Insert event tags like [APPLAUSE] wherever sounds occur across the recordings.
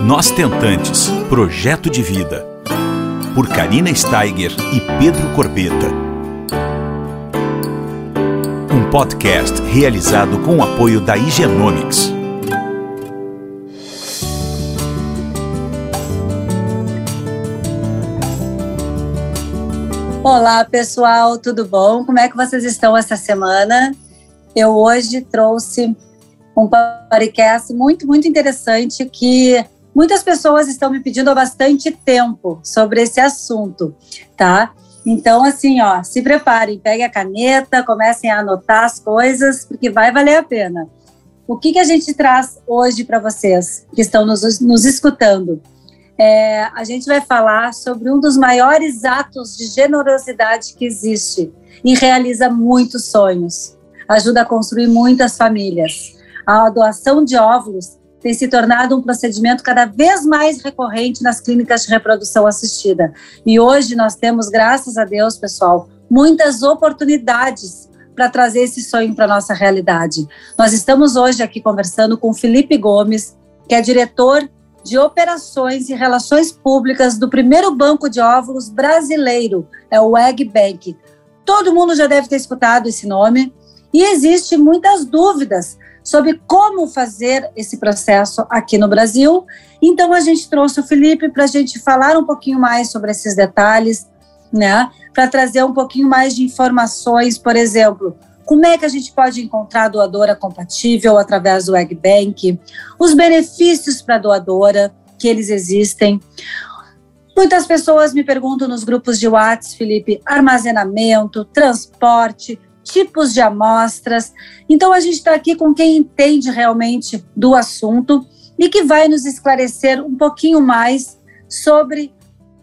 Nós Tentantes Projeto de Vida. Por Karina Steiger e Pedro Corbeta. Um podcast realizado com o apoio da Higienomics. Olá, pessoal, tudo bom? Como é que vocês estão essa semana? Eu hoje trouxe um podcast muito, muito interessante que muitas pessoas estão me pedindo há bastante tempo sobre esse assunto, tá? Então, assim, ó, se preparem, peguem a caneta, comecem a anotar as coisas, porque vai valer a pena. O que, que a gente traz hoje para vocês que estão nos, nos escutando? é, a gente vai falar sobre um dos maiores atos de generosidade que existe e realiza muitos sonhos. Ajuda a construir muitas famílias. A doação de óvulos tem se tornado um procedimento cada vez mais recorrente nas clínicas de reprodução assistida. E hoje nós temos, graças a Deus, pessoal, muitas oportunidades para trazer esse sonho para nossa realidade. Nós estamos hoje aqui conversando com Felipe Gomes, que é diretor de Operações e Relações Públicas do primeiro banco de óvulos brasileiro, é o Egg Bank. Todo mundo já deve ter escutado esse nome e existe muitas dúvidas sobre como fazer esse processo aqui no Brasil. Então a gente trouxe o Felipe para a gente falar um pouquinho mais sobre esses detalhes, né? Para trazer um pouquinho mais de informações, por exemplo, como é que a gente pode encontrar a doadora compatível através do Egg Bank? Os benefícios para a doadora, que eles existem. Muitas pessoas me perguntam nos grupos de WhatsApp, Felipe, armazenamento, transporte, tipos de amostras. Então a gente está aqui com quem entende realmente do assunto e que vai nos esclarecer um pouquinho mais sobre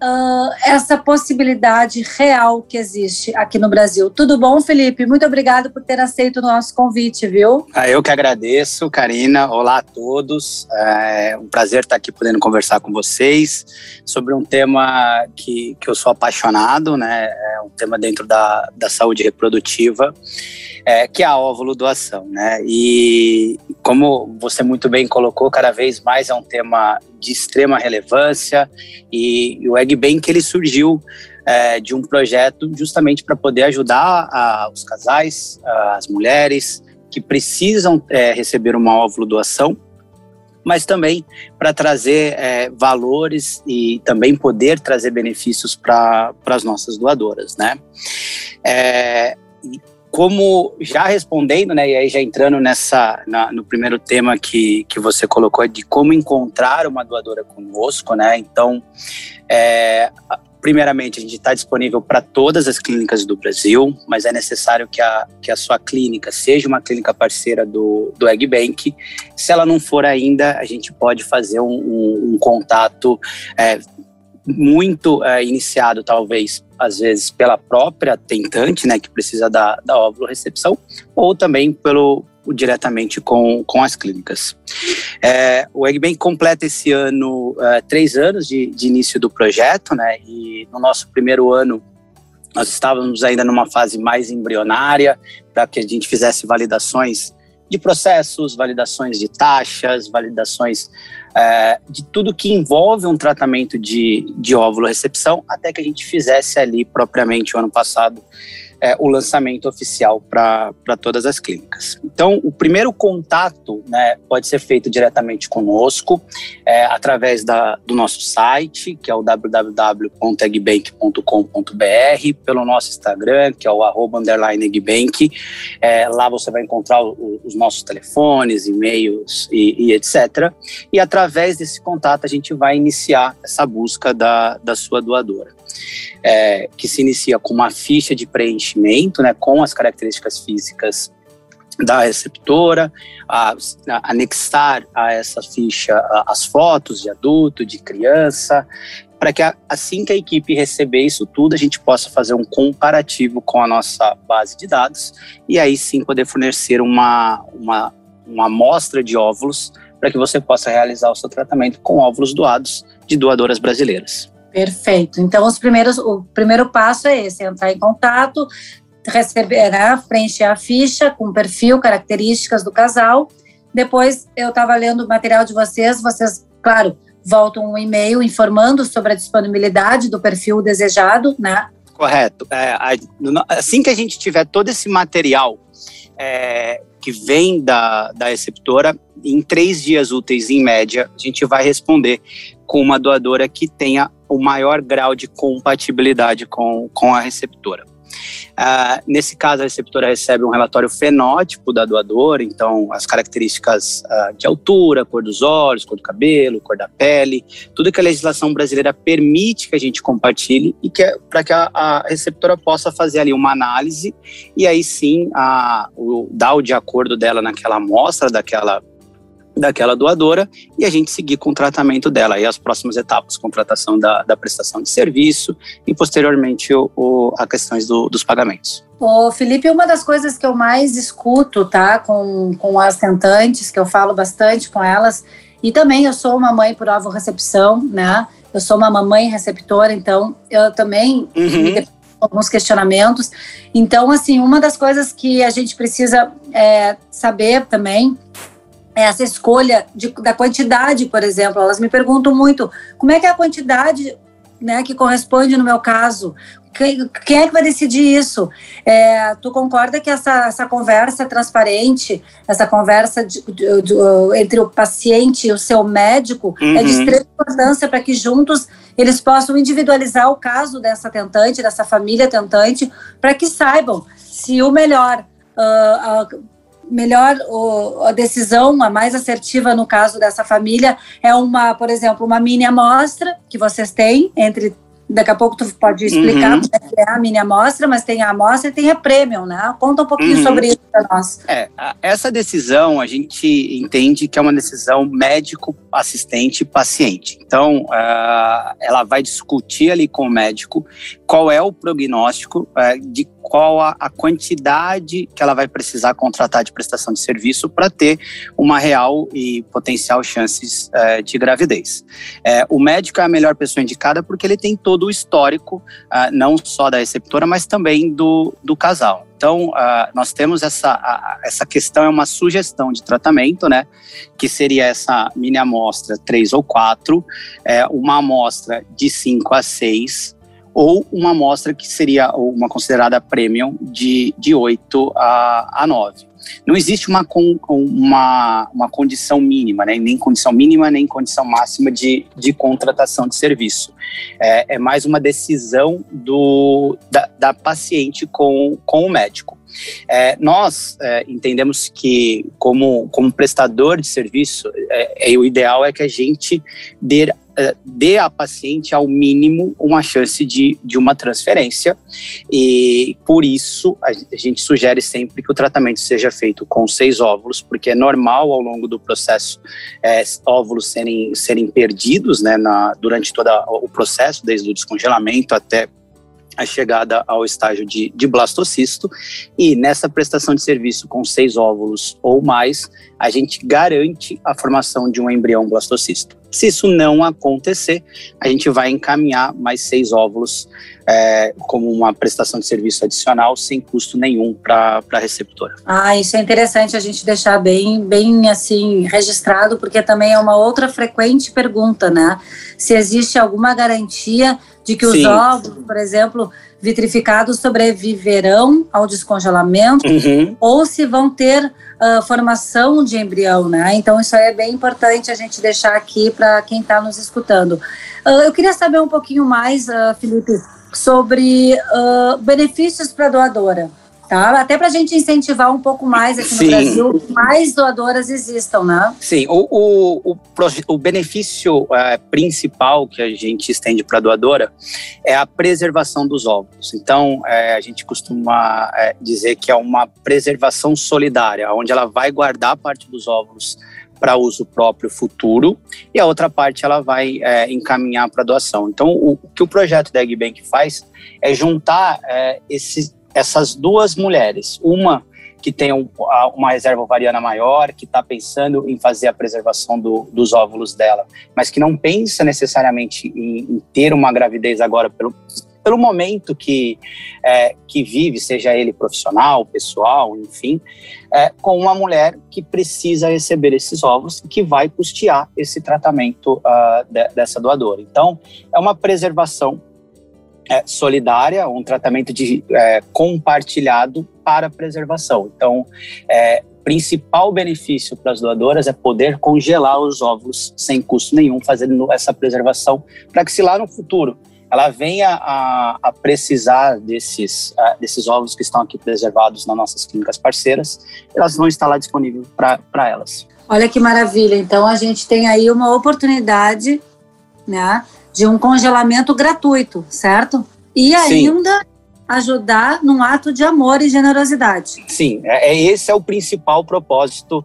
uh, essa possibilidade real que existe aqui no Brasil. Tudo bom, Felipe? Muito obrigado por ter aceito o nosso convite, viu? Ah, eu que agradeço, Karina. Olá a todos. É um prazer estar aqui podendo conversar com vocês sobre um tema que, que eu sou apaixonado, né? É um tema dentro da, da saúde reprodutiva é, que é a óvulo doação, né? E como você muito bem colocou, cada vez mais é um tema de extrema relevância e, e o Egg Bank ele surgiu é, de um projeto justamente para poder ajudar a, os casais, a, as mulheres que precisam é, receber uma óvulo doação mas também para trazer é, valores e também poder trazer benefícios para as nossas doadoras, né? Como já respondendo, né, e aí já entrando nessa na, no primeiro tema que, que você colocou de como encontrar uma doadora conosco, né? Então, é, primeiramente a gente está disponível para todas as clínicas do Brasil, mas é necessário que a, que a sua clínica seja uma clínica parceira do, do Egg Bank. Se ela não for ainda, a gente pode fazer um, um, um contato é, muito é, iniciado, talvez, às vezes, pela própria tentante, né, que precisa da, da óvulo recepção, ou também pelo diretamente com, com as clínicas. É, o Egbank completa esse ano é, três anos de, de início do projeto, né, e no nosso primeiro ano nós estávamos ainda numa fase mais embrionária, para que a gente fizesse validações de processos, validações de taxas, validações é, de tudo que envolve um tratamento de, de óvulo recepção, até que a gente fizesse ali propriamente o ano passado é, o lançamento oficial para todas as clínicas. Então, o primeiro contato né, pode ser feito diretamente conosco, é, através da, do nosso site, que é o www.egbank.com.br, pelo nosso Instagram, que é o arroba underline egbank. É, lá você vai encontrar o, os nossos telefones, e-mails e, e etc. E através desse contato a gente vai iniciar essa busca da, da sua doadora é, que se inicia com uma ficha de preenchimento, né, com as características físicas da receptora, a, a, anexar a essa ficha as fotos de adulto, de criança, para que assim que a equipe receber isso tudo, a gente possa fazer um comparativo com a nossa base de dados e aí sim poder fornecer uma, uma, uma amostra de óvulos para que você possa realizar o seu tratamento com óvulos doados de doadoras brasileiras. Perfeito. Então, os primeiros, o primeiro passo é esse: entrar em contato, receber, né, preencher a ficha com perfil, características do casal. Depois, eu estava lendo o material de vocês, vocês, claro, volta um e-mail informando sobre a disponibilidade do perfil desejado, né? Correto. É, assim que a gente tiver todo esse material é, que vem da, da receptora, em três dias úteis, em média, a gente vai responder com uma doadora que tenha o maior grau de compatibilidade com, com a receptora. Uh, nesse caso, a receptora recebe um relatório fenótipo da doadora, então as características uh, de altura, cor dos olhos, cor do cabelo, cor da pele, tudo que a legislação brasileira permite que a gente compartilhe e que é para que a, a, receptora possa fazer ali uma análise e aí sim a, o, dar o de acordo dela naquela amostra daquela daquela doadora e a gente seguir com o tratamento dela. E as próximas etapas, contratação da, da prestação de serviço e posteriormente o, o a questões do, dos pagamentos. Ô, Felipe, uma das coisas que eu mais escuto, tá, com, com as tentantes, que eu falo bastante com elas, e também eu sou uma mãe por ovo recepção, né? Eu sou uma mamãe receptora, então eu também uhum. alguns questionamentos. Então, assim, uma das coisas que a gente precisa é, saber também essa escolha de, da quantidade, por exemplo. Elas me perguntam muito como é que é a quantidade né, que corresponde no meu caso. Quem, quem é que vai decidir isso? É, tu concorda que essa, essa conversa transparente, essa conversa de, de, de, entre o paciente e o seu médico uhum. é de uhum. extrema importância para que juntos eles possam individualizar o caso dessa tentante, dessa família tentante, para que saibam se o melhor uh, uh, melhor a decisão, a mais assertiva no caso dessa família é uma, por exemplo, uma mini amostra que vocês têm entre Daqui a pouco tu pode explicar uhum. como é, é a mini amostra, mas tem a amostra e tem a premium, né? Conta um pouquinho uhum. sobre isso para nós. É, essa decisão a gente entende que é uma decisão médico-assistente-paciente. Então, uh, ela vai discutir ali com o médico qual é o prognóstico uh, de qual a, a, quantidade que ela vai precisar contratar de prestação de serviço para ter uma real e potencial chances é, de gravidez. É, o médico é a melhor pessoa indicada porque ele tem todo o histórico, uh, não só da receptora, mas também do, do casal. Então, uh, nós temos essa, essa questão, é uma sugestão de tratamento, né? Que seria essa mini amostra 3 ou 4, é, uma amostra de 5 a 6, ou uma amostra que seria uma considerada premium de, de 8 a, a 9. Não existe uma, uma, uma condição mínima, né? nem condição mínima, nem condição máxima de, de contratação de serviço. É, é mais uma decisão do, da, da paciente com, com o médico. É, nós é, entendemos que, como, como prestador de serviço, é, é, o ideal é que a gente dê dê à paciente, ao mínimo, uma chance de, de uma transferência. E por isso, a gente sugere sempre que o tratamento seja feito com seis óvulos, porque é normal ao longo do processo é, óvulos serem, serem perdidos né, na, durante todo o processo, desde o descongelamento até a chegada ao estágio de, de blastocisto e nessa prestação de serviço com seis óvulos ou mais, a gente garante a formação de um embrião blastocisto. Se isso não acontecer, a gente vai encaminhar mais seis óvulos é, como uma prestação de serviço adicional sem custo nenhum para a receptora. Ah, isso é interessante a gente deixar bem, bem assim registrado, porque também é uma outra frequente pergunta, né? Se existe alguma garantia de que os Sim. óvulos, por exemplo, vitrificados sobreviverão ao descongelamento uhum. ou se vão ter uh, formação de embrião, né? Então isso aí é bem importante a gente deixar aqui para quem está nos escutando. Uh, eu queria saber um pouquinho mais, uh, Felipe, sobre benefícios para a doadora. Tá? Até para a gente incentivar um pouco mais aqui no Sim. Brasil, mais doadoras existam, né? Sim, o, o, o, o benefício é, principal que a gente estende para a doadora é a preservação dos óvulos. Então, é, a gente costuma é, dizer que é uma preservação solidária, onde ela vai guardar parte dos óvulos para uso próprio futuro e a outra parte ela vai é, encaminhar para doação. Então, o, o, que o projeto da Egg Bank faz é juntar é, esses essas duas mulheres, uma que tem um, uma reserva ovariana maior, que está pensando em fazer a preservação do, dos óvulos dela, mas que não pensa necessariamente em, em, ter uma gravidez agora pelo, pelo momento que, é, que vive, seja ele profissional, pessoal, enfim, é, com uma mulher que precisa receber esses ovos e que vai custear esse tratamento uh, de, dessa doadora. Então, é uma preservação é, solidária, um tratamento de, é, compartilhado para preservação. Então, é, principal benefício para as doadoras é poder congelar os óvulos sem custo nenhum, fazendo essa preservação, para que se lá no futuro ela venha a, a precisar desses, uh, desses óvulos que estão aqui preservados nas nossas clínicas parceiras, elas vão estar lá disponíveis para elas. Olha que maravilha! Então a gente tem aí uma oportunidade, né, de um congelamento gratuito, certo? E ainda Sim. ajudar num ato de amor e generosidade. Sim, é, é esse é o principal propósito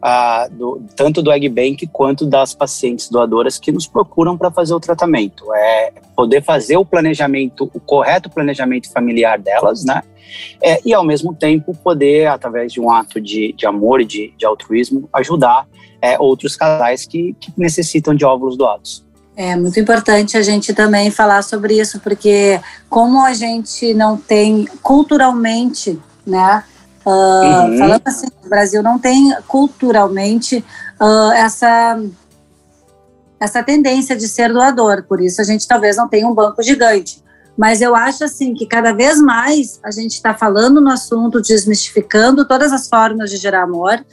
ah, do, tanto do Egg Bank quanto das pacientes doadoras que nos procuram para fazer o tratamento. É poder fazer o planejamento, o correto planejamento familiar delas, né? É, e ao mesmo tempo poder, através de um ato de, de amor e de, de altruísmo, ajudar é, outros casais que, que necessitam de óvulos doados. É muito importante a gente também falar sobre isso, porque como a gente não tem culturalmente, né, Uh, uhum. Falando assim, o Brasil não tem culturalmente uh, essa essa tendência de ser doador, por isso a gente talvez não tenha um banco gigante. Mas eu acho assim que cada vez mais a gente está falando no assunto, desmistificando todas as formas de gerar amor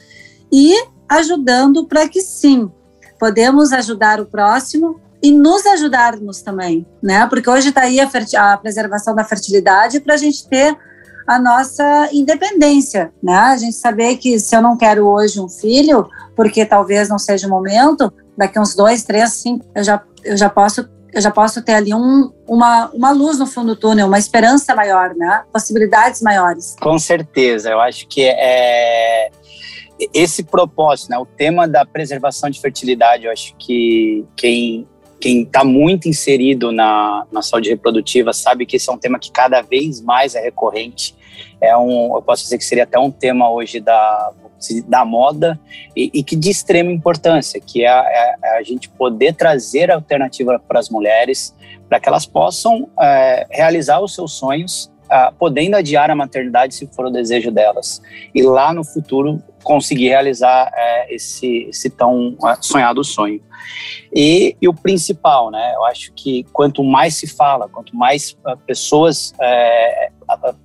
e ajudando para que sim, podemos ajudar o próximo e nos ajudarmos também, né? Porque hoje está aí a, a preservação da fertilidade para a gente ter a nossa independência, né? A gente saber que se eu não quero hoje um filho, porque talvez não seja o momento, daqui uns dois, três, cinco, eu já, eu já posso eu já posso ter ali um, uma, uma luz no fundo do túnel, uma esperança maior, né? Possibilidades maiores. Com certeza, eu acho que é esse propósito, né? O tema da preservação de fertilidade, eu acho que quem quem está muito inserido na, na saúde reprodutiva sabe que esse é um tema que cada vez mais é recorrente. É um, eu posso dizer que seria até um tema hoje da, da moda e, e que de extrema importância, que é a, é, é a gente poder trazer alternativa para as mulheres, para que elas possam é, realizar os seus sonhos, podendo adiar a maternidade se for o desejo delas. E lá no futuro conseguir realizar é, esse, esse tão sonhado sonho. E, e, o principal, né? Eu acho que quanto mais se fala, quanto mais uh, pessoas é,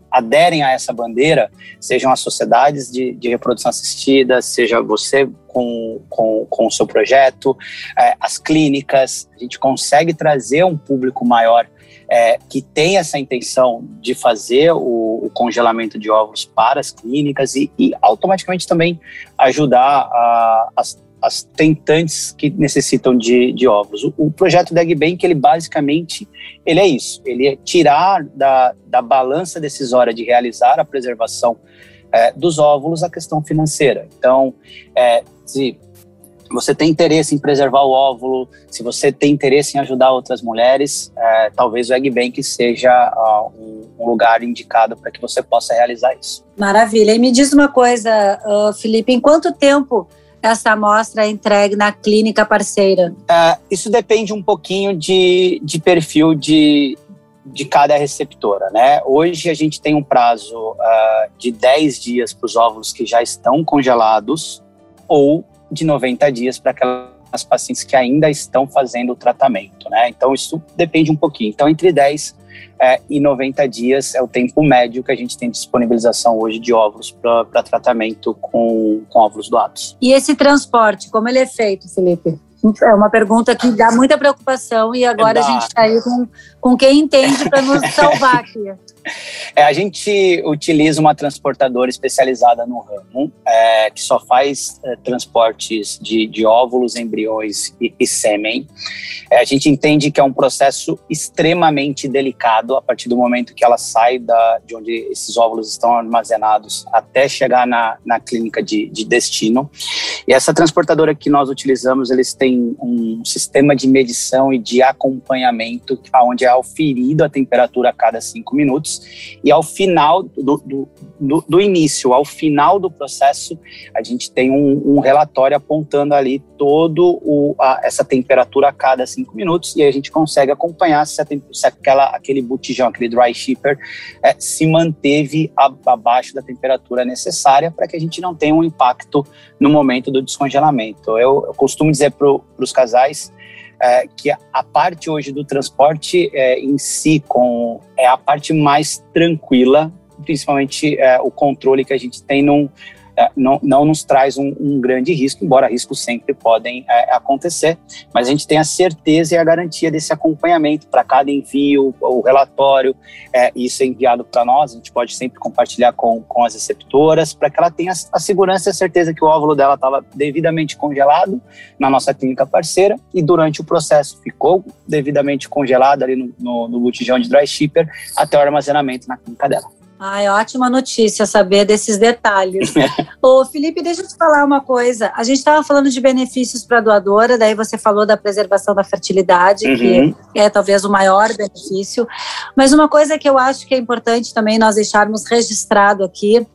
aderem a essa bandeira, sejam as sociedades de, de reprodução assistida, seja você com, com, com o seu projeto, é, as clínicas, a gente consegue trazer um público maior é, que tem essa intenção de fazer o, o, congelamento de ovos para as clínicas e, e automaticamente também ajudar a, as as tentantes que necessitam de, de ovos. O, o projeto da Bank, ele basicamente, ele é isso, ele é tirar da, da balança decisória de realizar a preservação é, dos óvulos a questão financeira. Então, é, se você tem interesse em preservar o óvulo, se você tem interesse em ajudar outras mulheres, é, talvez o Egg Bank seja uh, um, um, lugar indicado para que você possa realizar isso. Maravilha. E me diz uma coisa, uh, Felipe, em quanto tempo essa amostra é entregue na clínica parceira? Uh, isso depende um pouquinho de, de perfil de, de cada receptora, né? Hoje a gente tem um prazo uh, de 10 dias para os óvulos que já estão congelados ou de 90 dias para aquelas pacientes que ainda estão fazendo o tratamento, né? Então isso depende um pouquinho. Então entre 10 é, e 90 dias é o tempo médio que a gente tem de disponibilização hoje de óvulos para tratamento com, com óvulos doados. E esse transporte, como ele é feito, Felipe? É uma pergunta que dá muita preocupação e agora é a gente está aí com, com quem entende para nos salvar aqui. [LAUGHS] É, a gente utiliza uma transportadora especializada no ramo, é, que só faz é, transportes de, de, óvulos, embriões e, e sêmen. É, a gente entende que é um processo extremamente delicado a partir do momento que ela sai da, de onde esses óvulos estão armazenados até chegar na, na clínica de, de destino. E essa transportadora que nós utilizamos, eles têm um sistema de medição e de acompanhamento, onde é auferido a temperatura a cada cinco minutos E ao final do, do, do, do início ao final do processo, a gente tem um, um relatório apontando ali todo o, a, essa temperatura a cada cinco minutos e a gente consegue acompanhar se, a, se aquela, aquele botijão, aquele dry shipper, é, se manteve a, abaixo da temperatura necessária para que a gente não tenha um impacto no momento do descongelamento. Eu, eu costumo dizer para os casais é, que a parte hoje do transporte é, em si com, é a parte mais tranquila, principalmente é, o controle que a gente tem num, não, não nos traz um, um, grande risco, embora riscos sempre podem é, acontecer, mas a gente tem a certeza e a garantia desse acompanhamento para cada envio, o relatório, é, isso é enviado para nós, a gente pode sempre compartilhar com, com as receptoras, para que ela tenha a segurança e a certeza que o óvulo dela estava devidamente congelado na nossa clínica parceira e durante o processo ficou devidamente congelado ali no, no, no botijão de dry shipper até o armazenamento na clínica dela. Ai, ótima notícia saber desses detalhes. [LAUGHS] Ô, Felipe, deixa eu te falar uma coisa. A gente estava falando de benefícios para a doadora, daí você falou da preservação da fertilidade, uhum. que é talvez o maior benefício. Mas uma coisa que eu acho que é importante também nós deixarmos registrado aqui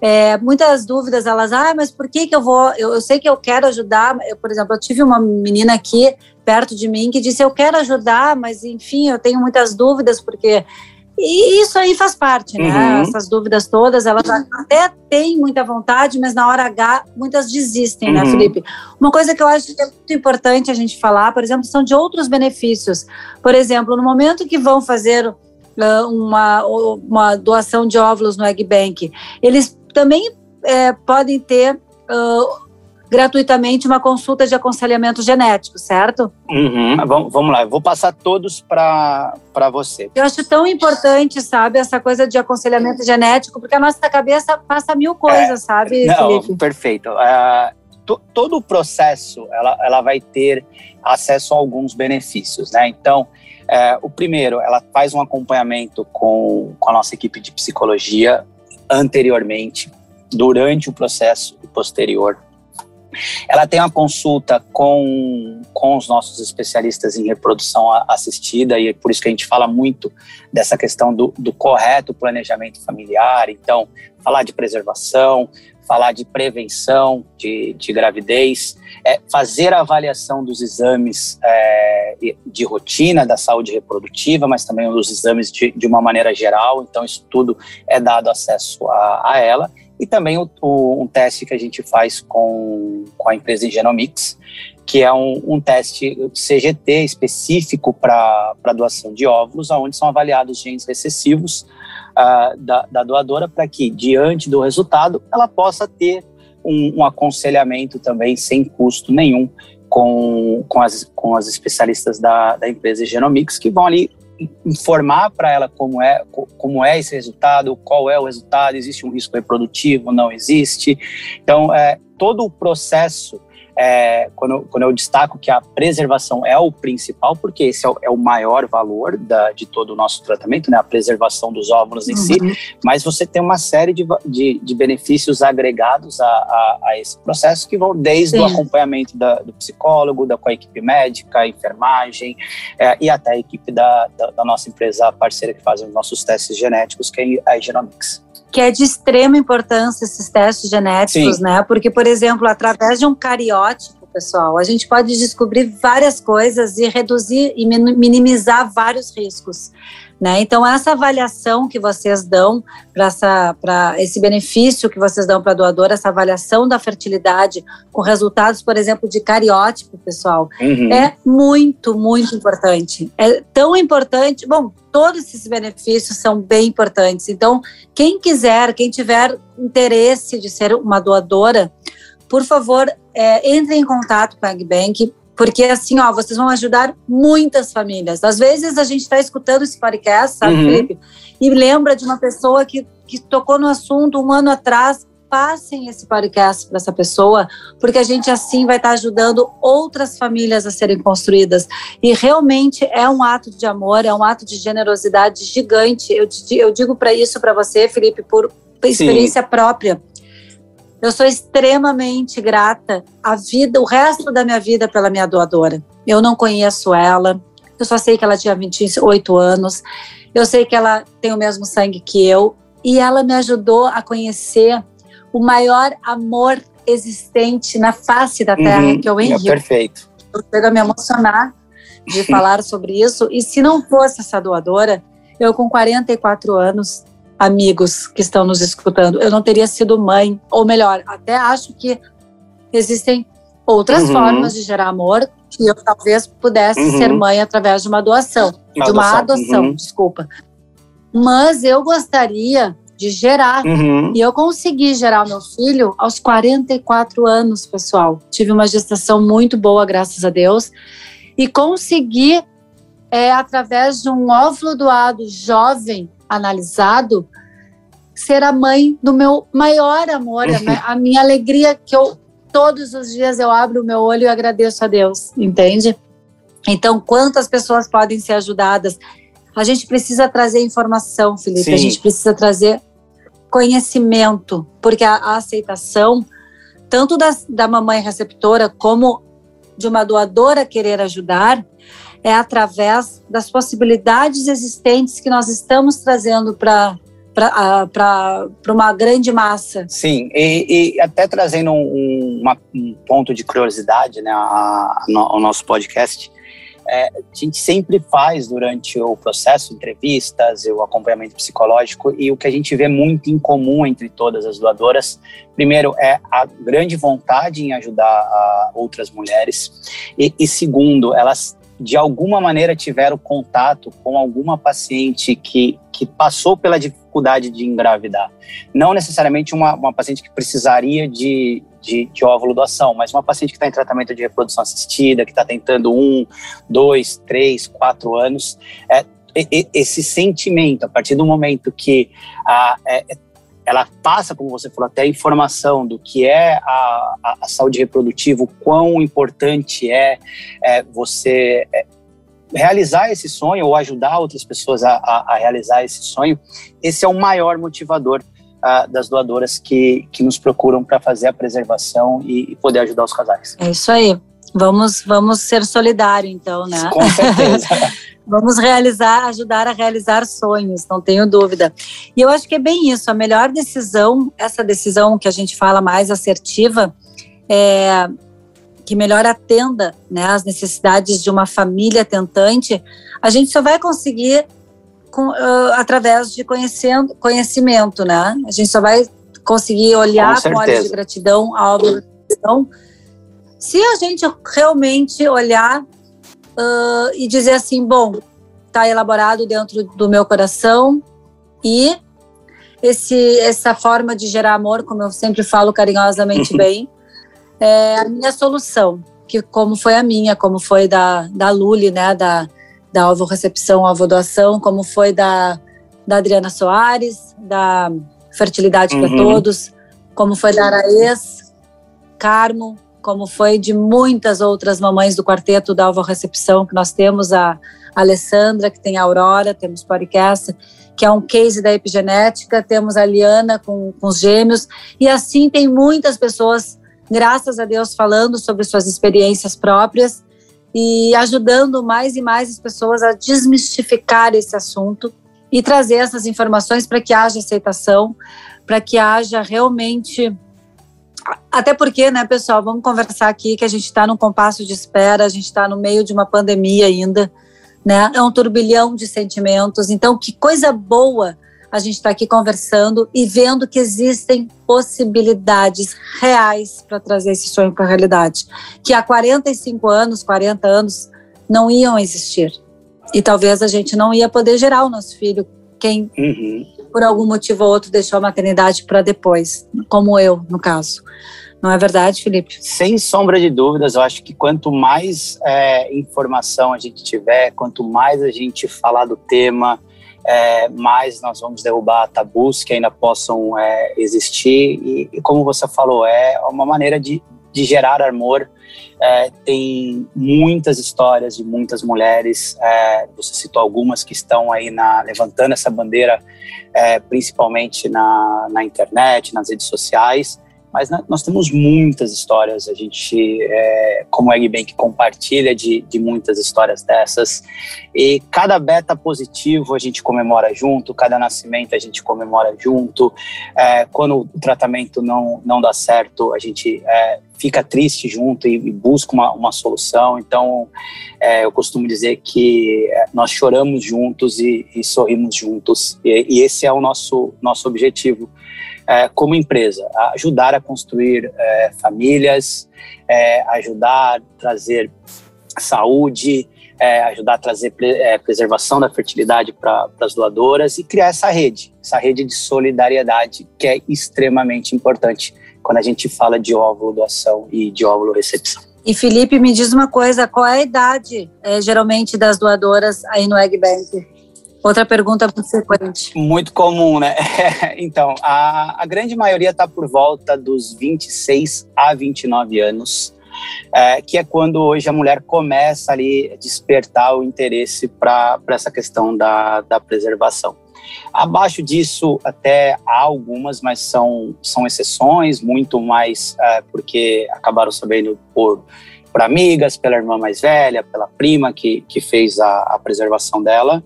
é, muitas dúvidas, elas, ah, mas por que que eu vou, eu, eu sei que eu quero ajudar, eu, por exemplo, eu tive uma menina aqui perto de mim que disse, eu quero ajudar, mas enfim, eu tenho muitas dúvidas, porque e isso aí faz parte, né? Uhum. Essas dúvidas todas, elas até têm muita vontade, mas na hora H muitas desistem, né, uhum. né, Felipe? Uma coisa que eu acho que é muito importante a gente falar, por exemplo, são de outros benefícios. Por exemplo, no momento que vão fazer uh, uma, uma doação de óvulos no Egg Bank, eles também é, podem ter uh, gratuitamente uma consulta de aconselhamento genético, certo? Uhum. Vamos, vamos lá, eu vou passar todos para você. Eu acho tão importante, sabe, essa coisa de aconselhamento genético, porque a nossa cabeça passa mil coisas, é, sabe, não, Felipe? Perfeito. Uh, todo o processo, ela, ela vai ter acesso a alguns benefícios, né? Então, é, o primeiro, ela faz um acompanhamento com, com a nossa equipe de psicologia anteriormente, durante o processo e posterior ela tem uma consulta com, com os nossos especialistas em reprodução assistida, e é por isso que a gente fala muito dessa questão do, do correto planejamento familiar. Então, falar de preservação, falar de prevenção de, de gravidez, é, fazer a avaliação dos exames é, de rotina da saúde reprodutiva, mas também os exames de, de uma maneira geral. Então, isso tudo é dado acesso a, a ela e também o, o, um teste que a gente faz com, com a empresa Genomics, que é um, um teste CGT específico para doação de óvulos, onde são avaliados genes recessivos uh, da, da doadora para que, diante do resultado, ela possa ter um, um aconselhamento também sem custo nenhum com, com, as, com as especialistas da, da empresa Genomics, que vão ali informar para ela como é, como é esse resultado, qual é o resultado, existe um risco reprodutivo, não existe. Então, é, todo o processo é, quando, eu, quando eu destaco que a preservação é o principal, porque esse é o, é o maior valor da, de todo o nosso tratamento, né, a preservação dos óvulos em uhum. si, mas você tem uma série de, de, de benefícios agregados a, a, a, esse processo que vão desde Sim. o acompanhamento da, do psicólogo, da, com a equipe médica, enfermagem é, e até a equipe da, da, da nossa empresa parceira que faz os nossos testes genéticos, que é a Genomics que é de extrema importância esses testes genéticos, Sim. né? Porque, por exemplo, através de um cariótipo, pessoal, a gente pode descobrir várias coisas e reduzir e minimizar vários riscos. Né? Então, essa avaliação que vocês dão para esse benefício que vocês dão para a doadora, essa avaliação da fertilidade com resultados, por exemplo, de cariótipo, pessoal, uhum. é muito, muito importante. É tão importante, bom, todos esses benefícios são bem importantes. Então, quem quiser, quem tiver interesse de ser uma doadora, por favor, é, entre em contato com a AgBank, porque assim, ó, vocês vão ajudar muitas famílias. Às vezes a gente está escutando esse podcast, sabe, uhum. Felipe? E lembra de uma pessoa que, que tocou no assunto um ano atrás. Passem esse podcast para essa pessoa, porque a gente assim vai estar tá ajudando outras famílias a serem construídas. E realmente é um ato de amor, é um ato de generosidade gigante. Eu, eu digo para isso para você, Felipe, por experiência Sim. própria. Eu sou extremamente grata a vida, o resto da minha vida pela minha doadora. Eu não conheço ela, Eu só sei que ela tinha 28 anos. Eu sei que ela tem o mesmo sangue que eu. E ela me ajudou a conhecer o maior amor existente na face da Terra, uhum, que é o Henrique. É perfeito. Eu chego a me emocionar de [LAUGHS] falar sobre isso. E se não fosse essa doadora, eu com 44 anos, amigos que estão nos escutando, eu não teria sido mãe, ou melhor, até acho que existem outras uhum. formas de gerar amor que eu talvez pudesse uhum. ser mãe através de uma doação, uma de uma adoção, adoção uhum. desculpa. Mas eu gostaria de gerar. Uhum. E eu consegui gerar meu filho aos 44 anos, pessoal. Tive uma gestação muito boa, graças a Deus. E consegui, é, através de um óvulo doado jovem, analisado, ser a mãe do meu maior amor, [LAUGHS] a minha alegria que eu todos os dias eu abro o meu olho e agradeço a Deus, entende? Então, quantas pessoas podem ser ajudadas? A gente precisa trazer informação, Felipe. Sim. A gente precisa trazer conhecimento, porque a, a aceitação, tanto da, da mamãe receptora como de uma doadora querer ajudar, é através das possibilidades existentes que nós estamos trazendo para para uma grande massa. Sim, e, e até trazendo um, uma, um, ponto de curiosidade né, a, a, ao nosso podcast, é, a gente sempre faz durante o processo entrevistas, o acompanhamento psicológico e o que a gente vê muito em comum entre todas as doadoras, primeiro é a grande vontade em ajudar outras mulheres e, e segundo, elas de alguma maneira tiveram contato com alguma paciente que, que passou pela dificuldade de engravidar. Não necessariamente uma, uma paciente que precisaria de, de, de óvulo doação, mas uma paciente que está em tratamento de reprodução assistida, que está tentando um, dois, três, quatro anos. É, esse sentimento, a partir do momento que a, é, ela passa, como você falou, até a informação do que é a, a, a saúde reprodutiva, o quão importante é, é você é, realizar esse sonho ou ajudar outras pessoas a, a, a, realizar esse sonho, esse é o maior motivador uh, das doadoras que, que nos procuram para fazer a preservação e, e poder ajudar os casais. É isso aí. Vamos, vamos ser solidários, então, né? Com certeza. [LAUGHS] Vamos realizar, ajudar a realizar sonhos, não tenho dúvida. E eu acho que é bem isso. A melhor decisão, essa decisão que a gente fala mais assertiva, é que melhor atenda né, as necessidades de uma família tentante, a gente só vai conseguir com, uh, através de conhecendo, conhecimento, né? A gente só vai conseguir olhar com, com olhos de gratidão a obra se a gente realmente olhar uh, e dizer assim, bom, está elaborado dentro do meu coração e esse, essa forma de gerar amor, como eu sempre falo carinhosamente [LAUGHS] bem, é a minha solução, que como foi a minha, como foi da, da Luli, né, da, da Alvo Recepção, Alvo Doação, como foi da, da Adriana Soares, da Fertilidade uhum. para Todos, como foi da Araês, Carmo, como foi de muitas outras mamães do quarteto da Alva Recepção, que nós temos a Alessandra, que tem a Aurora, temos podcast, que é um case da epigenética, temos a Liana com, com os gêmeos, e assim tem muitas pessoas, graças a Deus, falando sobre suas experiências próprias e ajudando mais e mais as pessoas a desmistificar esse assunto e trazer essas informações para que haja aceitação, para que haja realmente até porque, né, pessoal, vamos conversar aqui que a gente está num compasso de espera, a gente está no meio de uma pandemia ainda, né? É um turbilhão de sentimentos. Então, que coisa boa a gente está aqui conversando e vendo que existem possibilidades reais para trazer esse sonho para a realidade, que há 45 anos, 40 anos não iam existir. E talvez a gente não ia poder gerar o nosso filho, quem uhum por algum motivo ou outro deixou a maternidade para depois, como eu, no caso. Não é verdade, Felipe? Sem sombra de dúvidas, eu acho que quanto mais é, informação a gente tiver, quanto mais a gente falar do tema, é, mais nós vamos derrubar tabus que ainda possam é, existir. E, e, como você falou, é uma maneira de, de gerar amor é, tem muitas histórias de muitas mulheres, é, você citou algumas que estão aí na, levantando essa bandeira, é, principalmente na, na internet, nas redes sociais, mas né, nós temos muitas histórias. A gente, é, como Eggbank, compartilha de, de muitas histórias dessas. E cada beta positivo a gente comemora junto, cada nascimento a gente comemora junto. É, quando o tratamento não, não dá certo, a gente é, fica triste junto e, e busca uma, uma solução. Então, é, eu costumo dizer que é, nós choramos juntos e, e sorrimos juntos. E, e, esse é o nosso, nosso objetivo como empresa: ajudar a construir é, famílias, é, ajudar a trazer saúde, é, ajudar a trazer preservação da fertilidade para as doadoras e criar essa rede, essa rede de solidariedade que é extremamente importante quando a gente fala de óvulo doação e de óvulo recepção. E Felipe, me diz uma coisa, qual é a idade é, geralmente das doadoras aí no Egg Bank? Outra pergunta consequente. Muito comum, né? [LAUGHS] então, a, a grande maioria está por volta dos 26 a 29 anos, é, que é quando hoje a mulher começa ali a despertar o interesse para essa questão da, da preservação. Abaixo disso, até há algumas, mas são, são exceções, muito mais é, porque acabaram sabendo por, por amigas, pela irmã mais velha, pela prima que, que fez a, a preservação dela.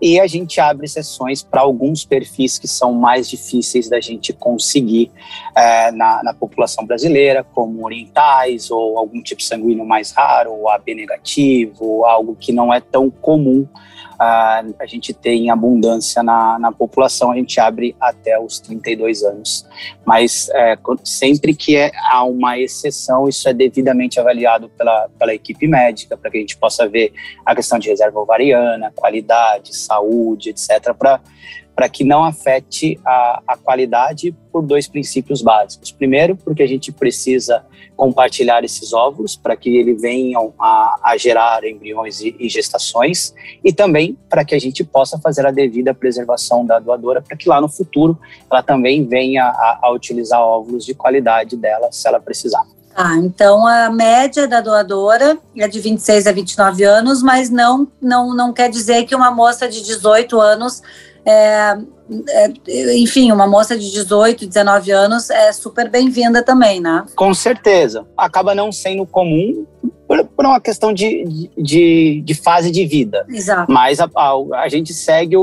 E a gente abre sessões para alguns perfis que são mais difíceis da gente conseguir é, na, na população brasileira, como orientais ou algum tipo sanguíneo mais raro, ou AB negativo, algo que não é tão comum a, a gente tem abundância na, na população, a gente abre até os 32 anos. Mas é, sempre que é, há uma exceção, isso é devidamente avaliado pela, pela equipe médica, para que a gente possa ver a questão de reserva ovariana, qualidade, saúde, etc., para para que não afete a, a, qualidade por dois princípios básicos. Primeiro, porque a gente precisa compartilhar esses óvulos para que eles venham a, a gerar embriões e, e, gestações, e também para que a gente possa fazer a devida preservação da doadora, para que lá no futuro ela também venha a, a utilizar óvulos de qualidade dela, se ela precisar. Ah, então a média da doadora é de 26 a 29 anos, mas não, não, não quer dizer que uma moça de 18 anos é, é, enfim, uma moça de 18, 19 anos é super bem-vinda também, né? Com certeza. Acaba não sendo comum por, por uma questão de, de, de, fase de vida. Exato. Mas a, a, a gente segue o,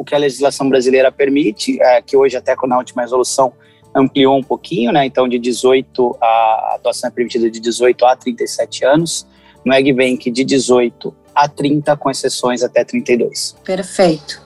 o, que a legislação brasileira permite, é, que hoje até na última resolução ampliou um pouquinho, né? Então, de 18 a, a doação é permitida de 18 a 37 anos. No EggBank, de 18 a 30, com exceções até 32. Perfeito.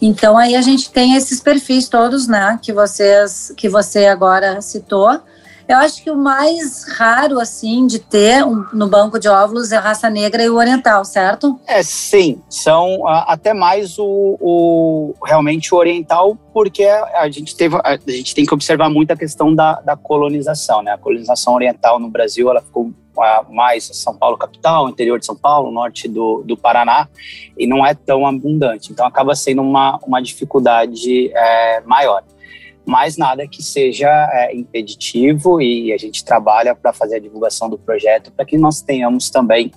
Então aí a gente tem esses perfis todos, né, que vocês que você agora citou. Eu acho que o mais raro, assim, de ter um, no banco de óvulos é a raça negra e o oriental, certo? É, sim. São uh, até mais o, o, realmente o oriental, porque a gente, teve, a gente tem que observar muito a questão da, da colonização, né? A colonização oriental no Brasil, ela ficou mais São Paulo capital, interior de São Paulo, norte do, do Paraná, e não é tão abundante. Então acaba sendo uma, uma dificuldade é, maior. Mas nada que seja é, impeditivo e a gente trabalha para fazer a divulgação do projeto para que nós tenhamos também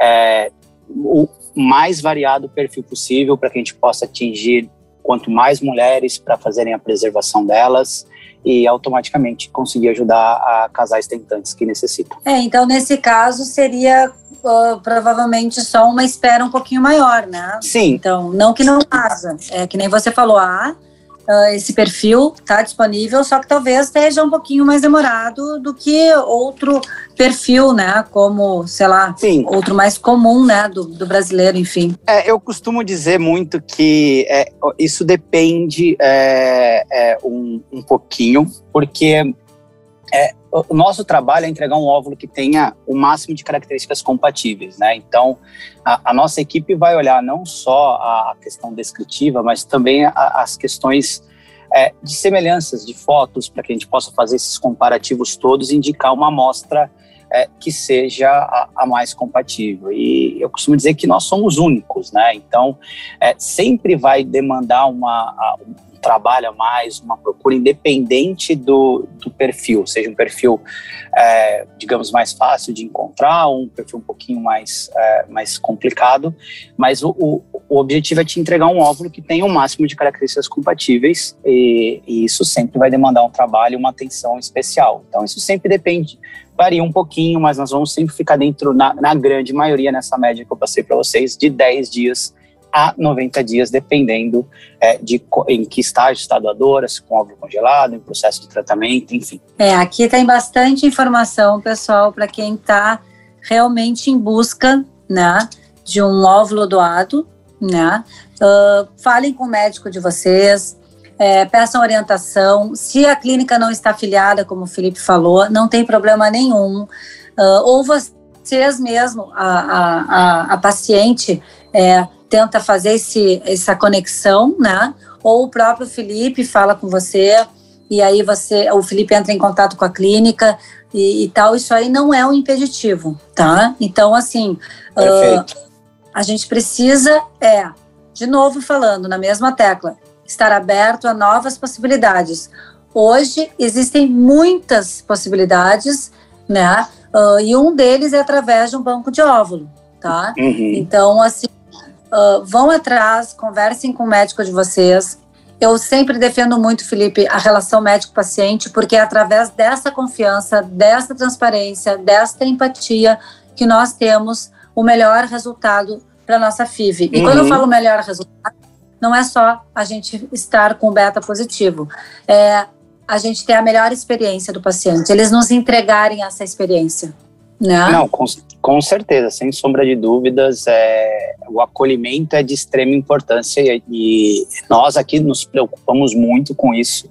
é, o mais variado perfil possível para que a gente possa atingir quanto mais mulheres para fazerem a preservação delas e automaticamente conseguir ajudar a casais tentantes que necessitam. É, então nesse caso seria uh, provavelmente só uma espera um pouquinho maior, né? Sim. Então, não que não haja, é que nem você falou, ah, uh, esse perfil está disponível, só que talvez esteja um pouquinho mais demorado do que outro perfil, né? Como, sei lá, Sim. outro mais comum, né? Do, do brasileiro, enfim. É, eu costumo dizer muito que é, isso depende é, é, um, um pouquinho, porque é, o nosso trabalho é entregar um óvulo que tenha o máximo de características compatíveis, né? Então, a, a nossa equipe vai olhar não só a, questão descritiva, mas também a, as questões é, de semelhanças de fotos, para que a gente possa fazer esses comparativos todos e indicar uma amostra é, que seja a, a, mais compatível. E eu costumo dizer que nós somos únicos, né? Então, é, sempre vai demandar uma, trabalha mais, uma procura independente do, do perfil, seja um perfil, é, digamos, mais fácil de encontrar, ou um perfil um pouquinho mais, é, mais complicado, mas o, o, o objetivo é te entregar um óvulo que tenha o um máximo de características compatíveis e, e, isso sempre vai demandar um trabalho, uma atenção especial. Então isso sempre depende, varia um pouquinho, mas nós vamos sempre ficar dentro, na, na grande maioria, nessa média que eu passei para vocês, de 10 dias a 90 dias, dependendo é, de em que estágio está a doadora, se com óvulo congelado, em processo de tratamento, enfim. É, aqui tem bastante informação, pessoal, para quem está realmente em busca, né, de um óvulo doado, né? Uh, falem com o médico de vocês, é, peçam orientação. Se a clínica não está afiliada, como o Felipe falou, não tem problema nenhum. Uh, ou vocês mesmo, a, a, a, a paciente, é, tenta fazer esse, essa conexão, né? Ou o próprio Felipe fala com você e aí você, o Felipe entra em contato com a clínica e, e tal. Isso aí não é um impeditivo, tá? Então, assim, uh, a gente precisa é, de novo falando na mesma tecla, estar aberto a novas possibilidades. Hoje existem muitas possibilidades, né? Uh, e um deles é através de um banco de óvulo, tá? Uhum. Então, assim, Uh, vão atrás, conversem com o médico de vocês. Eu sempre defendo muito, Felipe, a relação médico-paciente, porque é através dessa confiança, dessa transparência, dessa empatia que nós temos o melhor resultado para nossa FIV. E uhum. quando eu uhum. falo melhor resultado, não é só a gente estar com beta positivo, é a gente ter a melhor experiência do paciente, eles nos entregarem essa experiência. Né? Não, com, com certeza, sem sombra de dúvidas, é, o acolhimento é de extrema importância e, e nós aqui nos preocupamos muito com isso.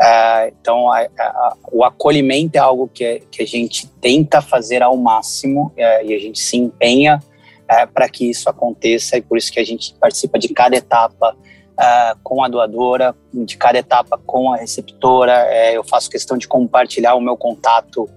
É, então, a, a, o acolhimento é algo que, que a gente tenta fazer ao máximo é, e a gente se empenha é, para que isso aconteça e por isso que a gente participa de cada etapa é, com a doadora, de cada etapa com a receptora. É, eu faço questão de compartilhar o meu contato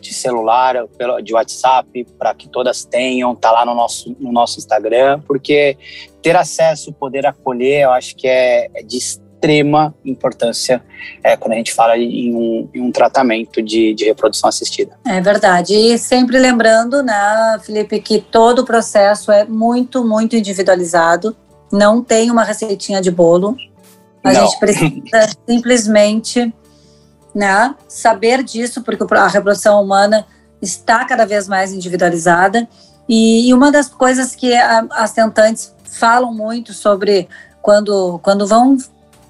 de celular, de WhatsApp, para que todas tenham, tá lá no nosso, no nosso Instagram, porque ter acesso, poder acolher, eu acho que é, é de extrema importância é, quando a gente fala em um, em um tratamento de, de, reprodução assistida. É verdade. E sempre lembrando, né, Felipe, que todo o processo é muito, muito individualizado. Não tem uma receitinha de bolo. A Não. gente precisa [LAUGHS] simplesmente né? Saber disso, porque a reprodução humana está cada vez mais individualizada. E, uma das coisas que as tentantes falam muito sobre quando, quando vão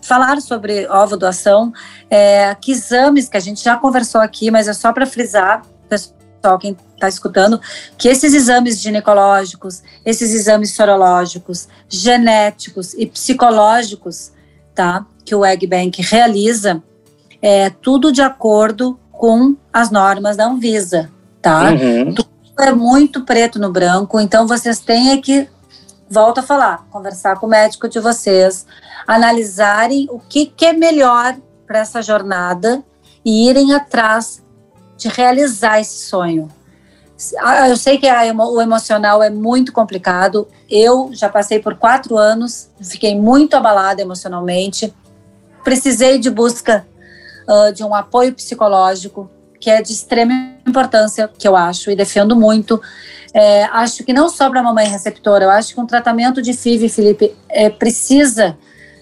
falar sobre ovo doação, é, que exames que a gente já conversou aqui, mas é só para frisar, pessoal, quem está escutando, que esses exames ginecológicos, esses exames sorológicos, genéticos e psicológicos, tá, que o Egg Bank realiza, é tudo de acordo com as normas da Anvisa, tá? Uhum. Tudo é muito preto no branco, então vocês têm que, volto a falar, conversar com o médico de vocês, analisarem o que, que é melhor para essa jornada e irem atrás de realizar esse sonho. Ah, eu sei que a, o emocional é muito complicado. Eu já passei por quatro anos, fiquei muito abalada emocionalmente. Precisei de busca uh, de um apoio psicológico, que é de extrema importância, que eu acho, e defendo muito. É, acho que não só para a mamãe receptora, eu acho que um tratamento de FIV, Felipe, é, precisa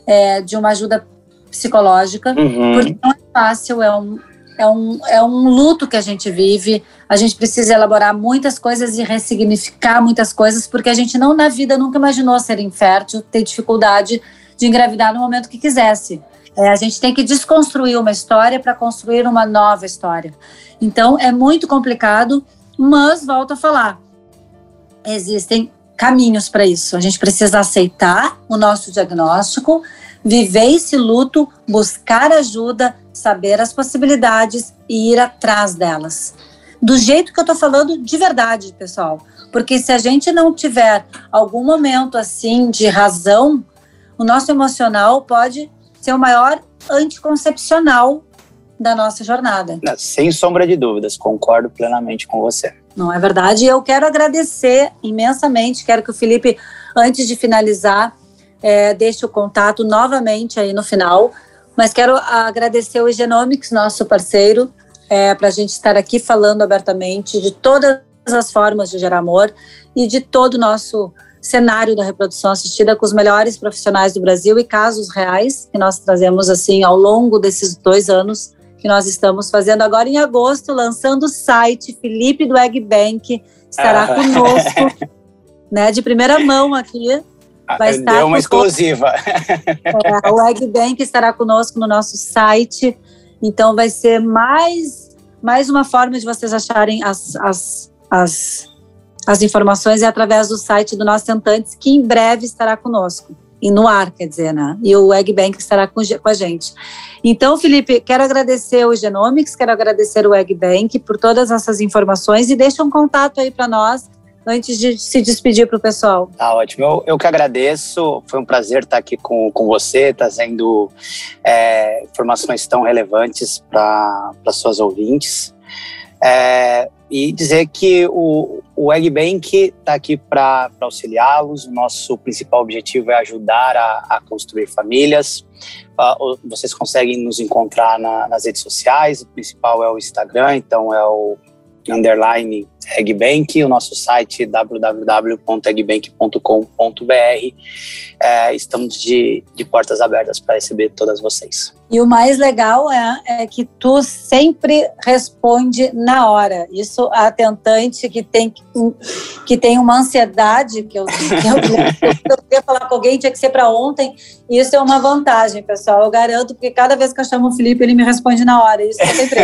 é, de uma ajuda psicológica, uhum. porque não é fácil, é um, é, um, é um luto que a gente vive, a gente precisa elaborar muitas coisas e ressignificar muitas coisas, porque a gente não na vida nunca imaginou ser infértil, ter dificuldade de engravidar no momento que quisesse. É, a gente tem que desconstruir uma história para construir uma nova história. Então, é muito complicado, mas volto a falar: existem caminhos para isso. A gente precisa aceitar o nosso diagnóstico, viver esse luto, buscar ajuda, saber as possibilidades e ir atrás delas. Do jeito que eu estou falando de verdade, pessoal. Porque se a gente não tiver algum momento assim de razão, o nosso emocional pode ser o maior anticoncepcional da nossa jornada. Sem sombra de dúvidas, concordo plenamente com você. Não é verdade? Eu quero agradecer imensamente, quero que o Felipe, antes de finalizar, é, deixe o contato novamente aí no final, mas quero agradecer o Genomics, nosso parceiro, é, para a gente estar aqui falando abertamente de todas as formas de gerar amor e de todo o nosso cenário da reprodução assistida com os melhores profissionais do Brasil e casos reais que nós trazemos assim ao longo desses dois anos que nós estamos fazendo agora em agosto, lançando o site Felipe do Egg Bank estará ah. conosco, [LAUGHS] né, de primeira mão aqui. Vai estar Deu uma exclusiva. É, o Egg Bank estará conosco no nosso site, então vai ser mais mais uma forma de vocês acharem as, as, as as informações é através do site do Nós Tentantes, que em breve estará conosco. E no ar, quer dizer, né? E o Egg Bank estará com, com a gente. Então, Felipe, quero agradecer o Genomics, quero agradecer o Egg Bank por todas essas informações e deixa um contato aí para nós antes de se despedir para o pessoal. Tá ótimo. Eu, eu que agradeço. Foi um prazer estar aqui com, com você, trazendo é, informações tão relevantes para suas ouvintes. É, e dizer que o, o Egg Bank está aqui para auxiliá-los. O nosso principal objetivo é ajudar a, a construir famílias. Uh, vocês conseguem nos encontrar na, nas redes sociais. O principal é o Instagram, então é o underline Egbank, o nosso site www.egbank.com.br. É, estamos de, de portas abertas para receber todas vocês. E o mais legal é, é que tu sempre responde na hora. Isso a tentante que tem, que tem uma ansiedade, que eu, que eu, eu, queria falar com alguém, tinha que ser para ontem. Isso é uma vantagem, pessoal. Eu garanto, porque cada vez que eu chamo o Felipe, ele me responde na hora. Isso é sempre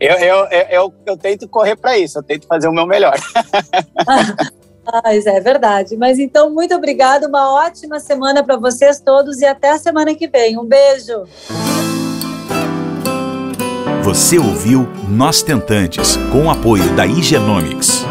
eu, [LAUGHS] eu, eu, eu, eu tento correr para isso, eu tento fazer o meu melhor. [LAUGHS] Mas é verdade. Mas então, muito obrigada. Uma ótima semana para vocês todos e até a semana que vem. Um beijo. Você ouviu Nós Tentantes, com o apoio da Igenomics.